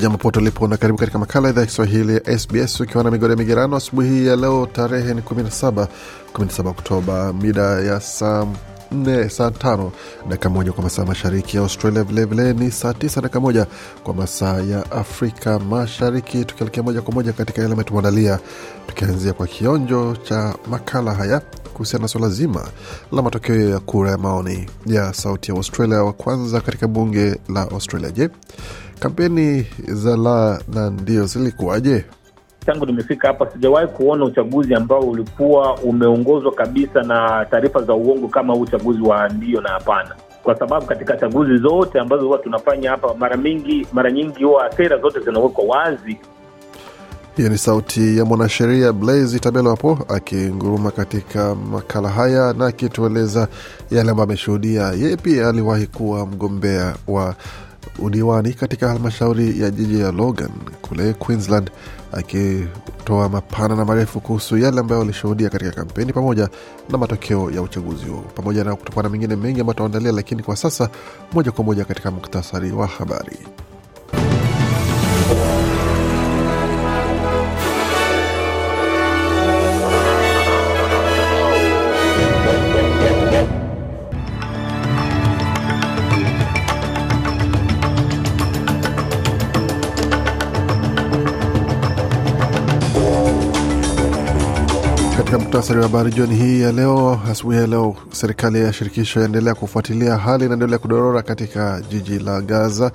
jambo pote ulipo na karibu katika makala idhaa ya kiswahili ya sbs ukiwa na migode migerano. Asubuhi ya leo tarehe ni 17 17 oktoba mida ya saa nne saa tano dakika moja kwa masaa mashariki ya australia. Vilevile ni saa tisa dakika moja kwa masaa ya afrika mashariki tukielekea moja kwa moja katika yale tumeandalia tukianzia kwa kionjo cha makala haya kuhusiana na suala zima la matokeo ya kura ya maoni ya sauti ya australia wa kwanza katika bunge la australia. Je kampeni za la na ndio zilikuwaje? Tangu nimefika hapa sijawahi kuona uchaguzi ambao ulikuwa umeongozwa kabisa na taarifa za uongo kama huu uchaguzi wa ndio na hapana. Kwa sababu katika chaguzi zote ambazo huwa tunafanya hapa mara mingi mara nyingi huwa sera zote zinawekwa wazi. Hiyo ni sauti ya mwanasheria Blaise Tabelo hapo akinguruma katika makala haya na akitueleza yale ambayo ameshuhudia. Yeye pia aliwahi kuwa mgombea wa udiwani katika halmashauri ya jiji ya Logan kule Queensland, akitoa mapana na marefu kuhusu yale ambayo alishuhudia katika kampeni pamoja na matokeo ya uchaguzi huo, pamoja na kutokuwa na mengine mengi ambayo tutaandalia, lakini kwa sasa moja kwa moja katika muktasari wa habari. Katika muktasari wa habari jioni hii ya leo, asubuhi ya leo, serikali ya shirikisho yaendelea kufuatilia hali inaendelea kudorora katika jiji la Gaza,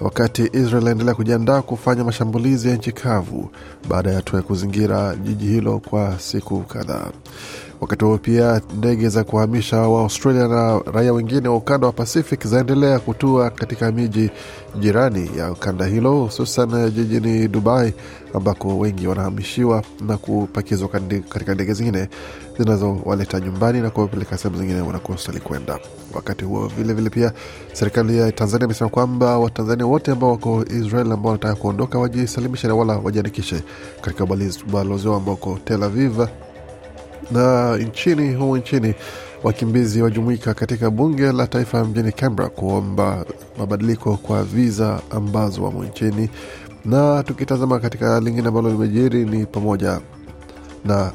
wakati Israel inaendelea kujiandaa kufanya mashambulizi ya nchi kavu baada ya hatua ya kuzingira jiji hilo kwa siku kadhaa. Wakati huo pia ndege za kuhamisha wa Australia na raia wengine wa ukanda wa Pacific zaendelea kutua katika miji jirani ya ukanda hilo, hususan jijini Dubai ambako wengi wanahamishiwa na kupakizwa katika ndege zingine zinazowaleta nyumbani na kuwapeleka sehemu zingine wanakostali kwenda. Wakati huo vilevile vile pia serikali ya Tanzania imesema kwamba Watanzania wote ambao wako Israel ambao wanataka kuondoka wajisalimishe na wala wajiandikishe katika ubalozi wao ambao uko Tel Aviv na nchini humu nchini wakimbizi wajumuika katika bunge la taifa mjini Canberra kuomba mabadiliko kwa viza ambazo wamo nchini. Na tukitazama katika lingine ambalo limejiri ni pamoja na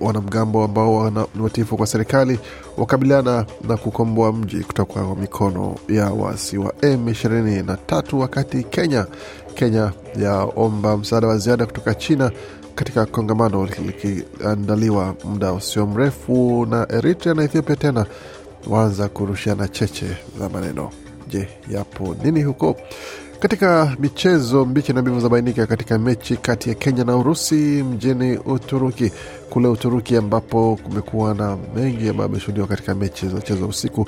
wanamgambo ambao ni watifu kwa serikali wakabiliana na kukomboa mji kutoka kwa mikono ya waasi wa M23, wakati Kenya Kenya yaomba msaada wa ziada kutoka China katika kongamano likiandaliwa muda usio mrefu na Eritrea na Ethiopia tena waanza kurushiana cheche za maneno. Je, yapo nini huko? Katika michezo, mbichi na mbivu zabainika katika mechi kati ya Kenya na Urusi mjini Uturuki, kule Uturuki ambapo kumekuwa na mengi ambayo ameshuhudiwa katika mechi zinazochezwa usiku,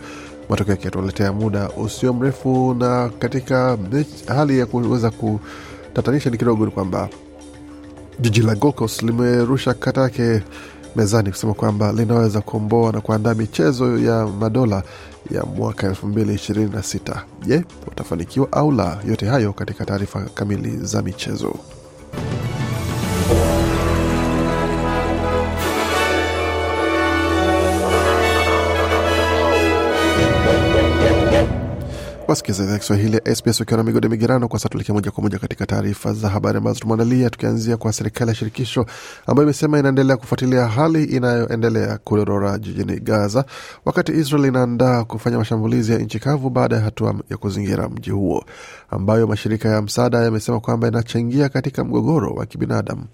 matokeo yakituletea muda usio mrefu. Na katika mechi, hali ya kuweza kutatanisha ni kidogo ni kwamba jiji la Gold Coast limerusha kata yake mezani kusema kwamba linaweza kuomboa na kuandaa michezo ya madola ya mwaka elfu mbili ishirini na sita. Je, watafanikiwa au la? Yote hayo katika taarifa kamili za michezo. Wasikiza idhaa Kiswahili ya SBS ukiwa na migode migerano. Kwa sasa tuelekea moja kwa moja katika taarifa za habari ambazo tumeandalia, tukianzia kwa serikali ya shirikisho ambayo imesema inaendelea kufuatilia hali inayoendelea kudorora jijini Gaza, wakati Israel inaandaa kufanya mashambulizi ya nchi kavu baada ya hatua ya kuzingira mji huo. ambayo mashirika ya msaada yamesema kwamba inachangia katika mgogoro wa kibinadamu.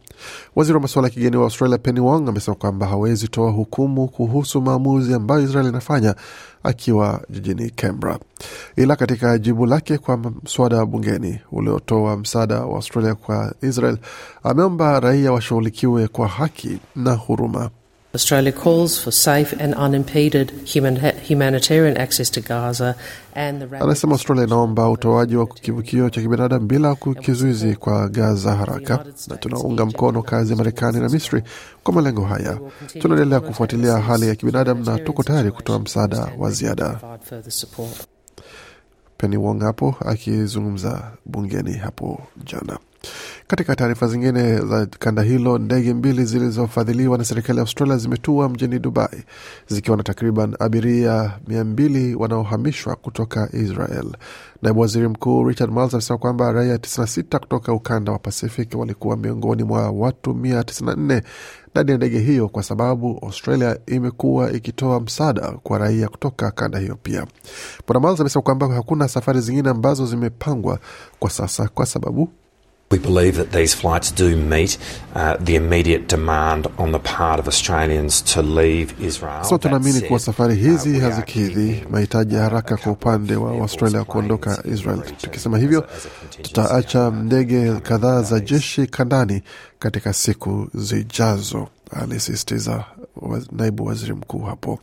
Waziri wa masuala ya kigeni wa Australia Penny Wong amesema kwamba hawezi toa hukumu kuhusu maamuzi ambayo Israel inafanya akiwa jijini Canberra, ila katika jibu lake kwa mswada bungeni uliotoa msaada wa Australia kwa Israel, ameomba raia washughulikiwe kwa haki na huruma. Australia calls for safe and unimpeded human, humanitarian access to Gaza and the Anasema Australia inaomba utoaji wa kivukio cha kibinadamu bila kizuizi kwa Gaza haraka, na tunaunga mkono kazi ya Marekani na Misri kwa malengo haya. Tunaendelea kufuatilia hali ya kibinadamu na tuko tayari kutoa msaada wa ziada. Penny Wong hapo akizungumza bungeni hapo jana. Katika taarifa zingine za kanda hilo, ndege mbili zilizofadhiliwa na serikali ya Australia zimetua mjini Dubai zikiwa na takriban abiria mia mbili wanaohamishwa kutoka Israel. Naibu waziri mkuu Richard Marles amesema kwamba raia 96 kutoka ukanda wa Pacific walikuwa miongoni mwa watu 194 ndani ya ndege hiyo, kwa sababu Australia imekuwa ikitoa msaada kwa raia kutoka kanda hiyo. Pia Bwana Marles amesema kwamba hakuna safari zingine ambazo zimepangwa kwa sasa kwa sababu We believe that these flights do meet uh, the immediate demand on the part of Australians to leave Israel. So tunaamini kuwa safari uh, hizi hazikidhi mahitaji ya haraka kwa upande wa Australia kuondoka Israel. Tukisema hivyo, tutaacha ndege kadhaa za jeshi kandani katika siku zijazo, alisisitiza naibu waziri mkuu hapo.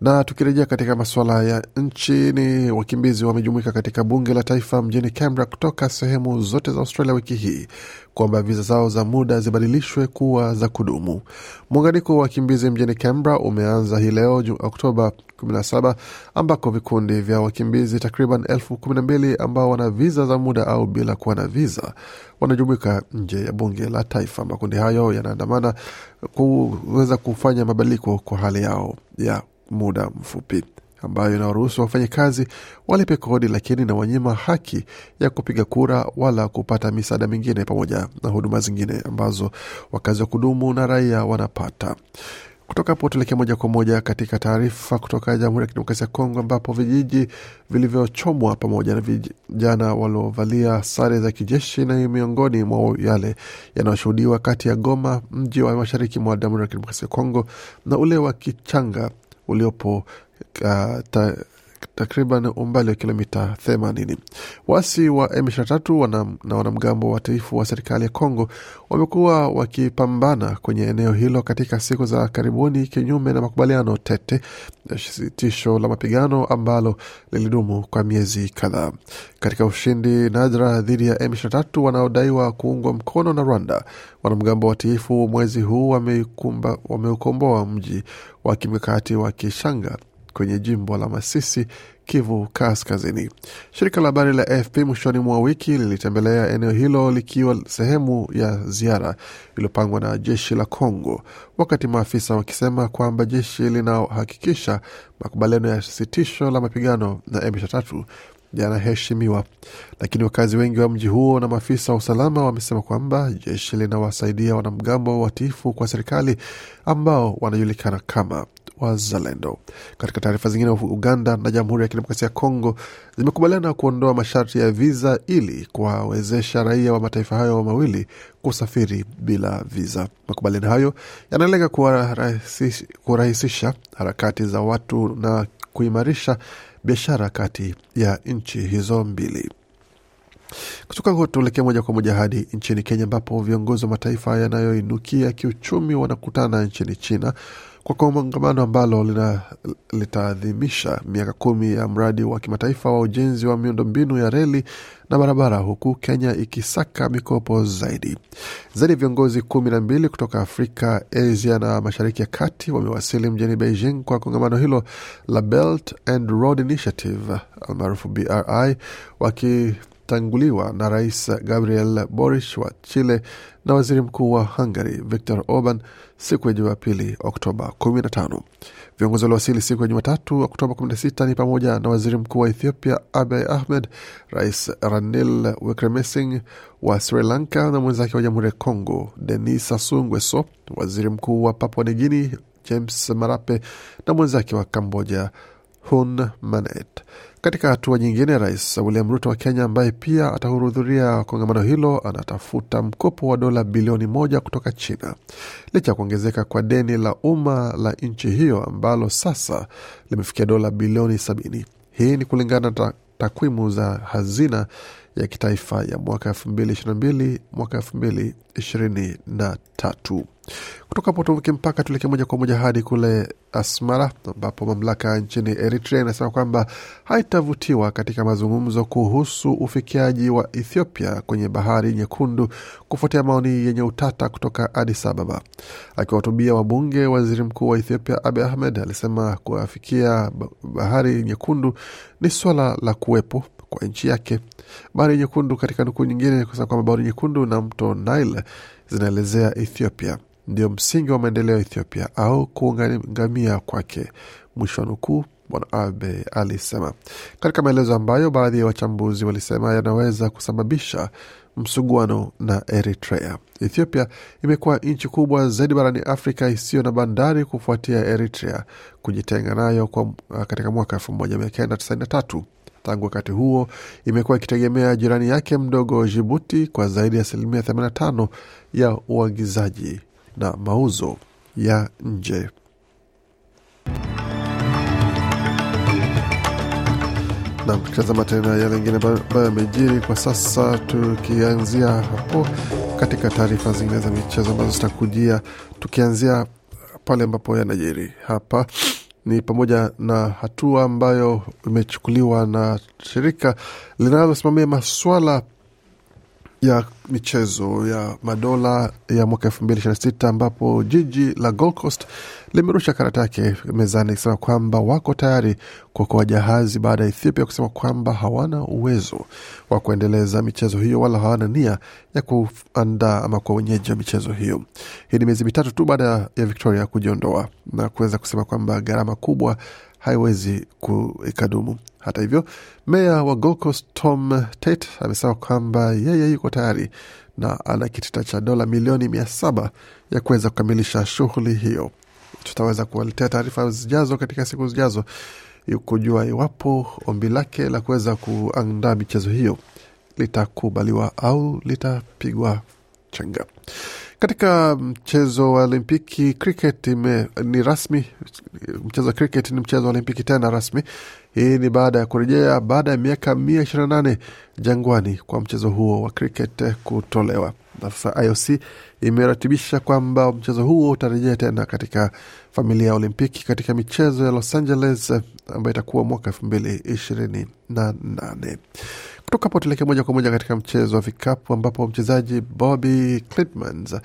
Na tukirejea katika masuala ya nchi, ni wakimbizi wamejumuika katika bunge la taifa mjini Canberra kutoka sehemu zote za Australia wiki hii kwamba viza zao za muda zibadilishwe kuwa za kudumu. Muunganiko wa wakimbizi mjini Canberra umeanza hii leo Oktoba 17 ambako vikundi vya wakimbizi takriban elfu kumi na mbili ambao wana viza za muda au bila kuwa na viza wanajumuika nje ya bunge la taifa. Makundi hayo yanaandamana kuweza kufanya mabadiliko kwa hali yao ya muda mfupi ambayo inawaruhusu wafanyakazi walipe kodi, lakini na wanyima haki ya kupiga kura wala kupata misaada mingine pamoja na huduma zingine ambazo wakazi wa kudumu na raia wanapata. Kutoka hapo tuelekee moja kwa moja katika taarifa kutoka Jamhuri ya Kidemokrasia ya Kongo, ambapo vijiji vilivyochomwa pamoja na vijana waliovalia sare za kijeshi na miongoni mwa yale yanayoshuhudiwa kati ya Goma, mji wa mashariki mwa Jamhuri ya Kidemokrasia ya Kongo, na ule wa Kichanga o Leopoldo. está ah, takriban umbali wa kilomita 80. Waasi wa M23 wana, na wanamgambo watiifu wa serikali ya Kongo wamekuwa wakipambana kwenye eneo hilo katika siku za karibuni, kinyume na makubaliano tete sitisho la mapigano ambalo lilidumu kwa miezi kadhaa. Katika ushindi nadra dhidi ya M23 wanaodaiwa kuungwa mkono na Rwanda, wanamgambo watiifu mwezi huu wameukomboa wameukomboa mji wa kimkakati wa Kishanga kwenye jimbo la Masisi, Kivu Kaskazini. Shirika la habari la AFP mwishoni mwa wiki lilitembelea eneo hilo likiwa sehemu ya ziara iliyopangwa na jeshi la Congo, wakati maafisa wakisema kwamba jeshi linahakikisha makubaliano ya sitisho la mapigano na M23 yanaheshimiwa. Lakini wakazi wengi wa mji huo na maafisa wa usalama wamesema kwamba jeshi linawasaidia wanamgambo watiifu kwa serikali ambao wanajulikana kama wazalendo. Katika taarifa zingine, Uganda na Jamhuri ya Kidemokrasia ya Kongo zimekubaliana kuondoa masharti ya viza ili kuwawezesha raia wa mataifa hayo mawili kusafiri bila viza. Makubaliano hayo yanalenga kurahisisha harakati za watu na kuimarisha biashara kati ya nchi hizo mbili. Kutoka huko tuelekee moja kwa moja hadi nchini Kenya, ambapo viongozi wa mataifa yanayoinukia kiuchumi wanakutana nchini China kwa kongamano ambalo litaadhimisha miaka kumi ya mradi wa kimataifa wa ujenzi wa miundombinu ya reli na barabara, huku Kenya ikisaka mikopo zaidi. Zaidi ya viongozi kumi na mbili kutoka Afrika, Asia na Mashariki ya Kati wamewasili mjini Beijing kwa kongamano hilo la Belt and Road Initiative almaarufu BRI waki tanguliwa na Rais Gabriel Boric wa Chile na Waziri Mkuu wa Hungary Viktor Orban siku ya Jumapili Oktoba 15. Viongozi waliowasili siku ya Jumatatu Oktoba 16 ni pamoja na Waziri Mkuu wa Ethiopia Abiy Ahmed, Rais Ranil Wickremesinghe wa Sri Lanka na mwenzake wa Jamhuri ya Congo Denis Sassou Nguesso, Waziri Mkuu wa Papua New Guinea James Marape na mwenzake wa Kamboja Hun Manet. Katika hatua nyingine, Rais William Ruto wa Kenya, ambaye pia atahudhuria kongamano hilo, anatafuta mkopo wa dola bilioni moja kutoka China licha ya kuongezeka kwa deni la umma la nchi hiyo ambalo sasa limefikia dola bilioni sabini. Hii ni kulingana na takwimu za hazina ya kitaifa ya mwaka elfu mbili ishirini na mbili mwaka elfu mbili ishirini na tatu. Kutoka hapo tuvuke mpaka tuelekee moja kwa moja hadi kule Asmara ambapo mamlaka nchini Eritrea inasema kwamba haitavutiwa katika mazungumzo kuhusu ufikiaji wa Ethiopia kwenye bahari nyekundu kufuatia maoni yenye utata kutoka Addis Ababa. Akiwahutubia wabunge, waziri mkuu wa Ethiopia Abiy Ahmed alisema kuafikia bahari nyekundu ni swala la kuwepo kwa nchi yake. Bahari Nyekundu katika nukuu nyingine kusema kwamba Bahari Nyekundu na mto Nile zinaelezea Ethiopia ndio msingi wa maendeleo ya Ethiopia au kuungamia kwake, mwisho wa nukuu. Bwana Abe alisema katika maelezo ambayo baadhi ya wachambuzi walisema yanaweza kusababisha msuguano na Eritrea. Ethiopia imekuwa nchi kubwa zaidi barani Afrika isiyo na bandari kufuatia Eritrea kujitenga nayo katika mwaka 1993. Tangu wakati huo imekuwa ikitegemea jirani yake mdogo Jibuti kwa zaidi ya asilimia 85 ya uagizaji na mauzo ya nje. Nam, tukitazama tena yale mengine ambayo yamejiri kwa sasa, tukianzia hapo katika taarifa zingine za michezo ambazo zitakujia, tukianzia pale ambapo yanajiri hapa ni pamoja na hatua ambayo imechukuliwa na shirika linalosimamia maswala ya michezo ya madola ya mwaka elfu mbili ishirini sita ambapo jiji la Gold Coast limerusha karata yake mezani ikisema kwamba wako tayari kuokoa jahazi baada ya Ethiopia kusema kwamba hawana uwezo wa kuendeleza michezo hiyo wala hawana nia ya kuandaa ama kwa wenyeji wa michezo hiyo. Hii ni miezi mitatu tu baada ya Victoria kujiondoa na kuweza kusema kwamba gharama kubwa haiwezi kuikadumu. Hata hivyo, meya wa Gold Coast Tom Tate amesema kwamba yeye yuko tayari na ana kitita cha dola milioni mia saba ya kuweza kukamilisha shughuli hiyo. Tutaweza kuwaletea taarifa zijazo katika siku zijazo kujua iwapo ombi lake la kuweza kuandaa michezo hiyo litakubaliwa au litapigwa chenga. Katika mchezo wa Olimpiki cricket ime, ni rasmi. Mchezo wa cricket ni mchezo wa Olimpiki tena rasmi. Hii ni baada ya kurejea baada ya miaka mia ishirini na nane jangwani kwa mchezo huo wa cricket kutolewa. Na sasa IOC imeratibisha kwamba mchezo huo utarejea tena katika familia ya Olimpiki katika michezo ya Los Angeles ambayo itakuwa mwaka elfu mbili ishirini na nane. Kutoka hapo tuelekee moja kwa moja katika mchezo wa vikapu ambapo mchezaji Bobby Clipmans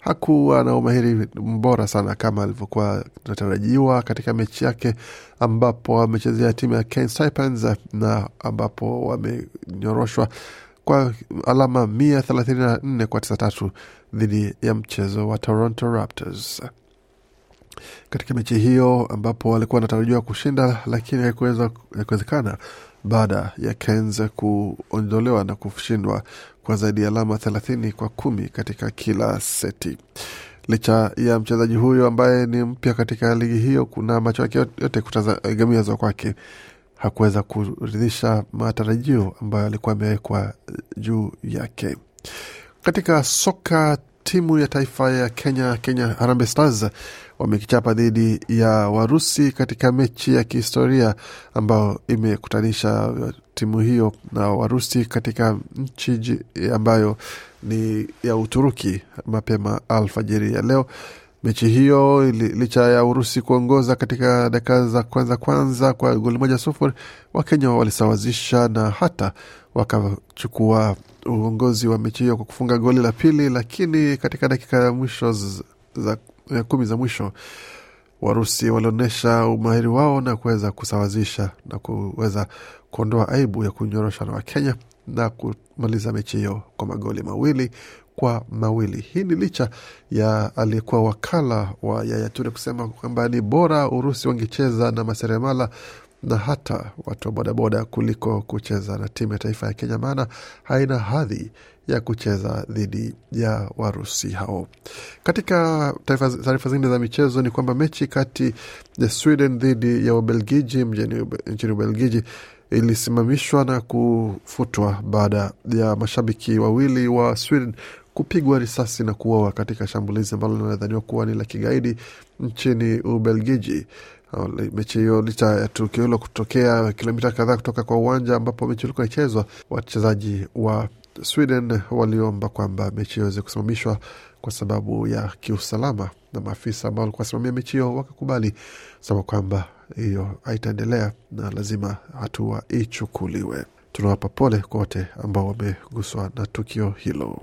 hakuwa na umahiri mbora sana kama alivyokuwa natarajiwa katika mechi yake ambapo amechezea timu ya Cairns Taipans na ambapo wamenyoroshwa kwa alama mia thelathini na nne kwa tisa tatu dhidi ya mchezo wa Toronto Raptors. Katika mechi hiyo ambapo walikuwa wanatarajiwa kushinda, lakini haikuwezekana baada ya Cairns kuondolewa na kushindwa kwa zaidi ya alama thelathini kwa kumi katika kila seti. Licha ya mchezaji huyo ambaye ni mpya katika ligi hiyo, kuna macho yake yote kutazamia kwake, hakuweza kuridhisha matarajio ambayo alikuwa amewekwa juu yake. Katika soka, timu ya taifa ya Kenya, Kenya Harambee Stars wamekichapa dhidi ya Warusi katika mechi ya kihistoria ambayo imekutanisha timu hiyo na Warusi katika nchi ambayo ni ya Uturuki mapema alfajiri ya leo. Mechi hiyo licha ya Urusi kuongoza katika dakika za kwanza kwanza kwa goli moja sufuri, Wakenya walisawazisha na hata wakachukua uongozi wa mechi hiyo kwa kufunga goli la pili, lakini katika dakika ya mwisho za ya kumi za mwisho Warusi walionyesha umahiri wao na kuweza kusawazisha na kuweza kuondoa aibu ya kunyorosha na Wakenya na kumaliza mechi hiyo kwa magoli mawili kwa mawili. Hii ni licha ya aliyekuwa wakala wa Yaya Ture kusema kwamba ni bora Urusi wangecheza na maseremala na hata watu wa bodaboda kuliko kucheza na timu ya taifa ya Kenya, maana haina hadhi ya kucheza dhidi ya Warusi hao. Katika taarifa zingine za michezo ni kwamba mechi kati ya Sweden dhidi ya Ubelgiji nchini Ubelgiji ilisimamishwa na kufutwa baada ya mashabiki wawili wa Sweden kupigwa risasi na kuuawa katika shambulizi ambalo linadhaniwa kuwa ni la kigaidi nchini Ubelgiji. Mechi hiyo licha ya tukio hilo kutokea kilomita kadhaa kutoka kwa uwanja ambapo mechi ilikuwa ichezwa, wachezaji wa Sweden waliomba kwamba mechi hiyo iweze kusimamishwa kwa sababu ya kiusalama, na maafisa ambao walikuwa wasimamia mechi hiyo wakakubali sema kwamba hiyo haitaendelea na lazima hatua ichukuliwe. Tunawapa pole kwa wote ambao wameguswa na tukio hilo.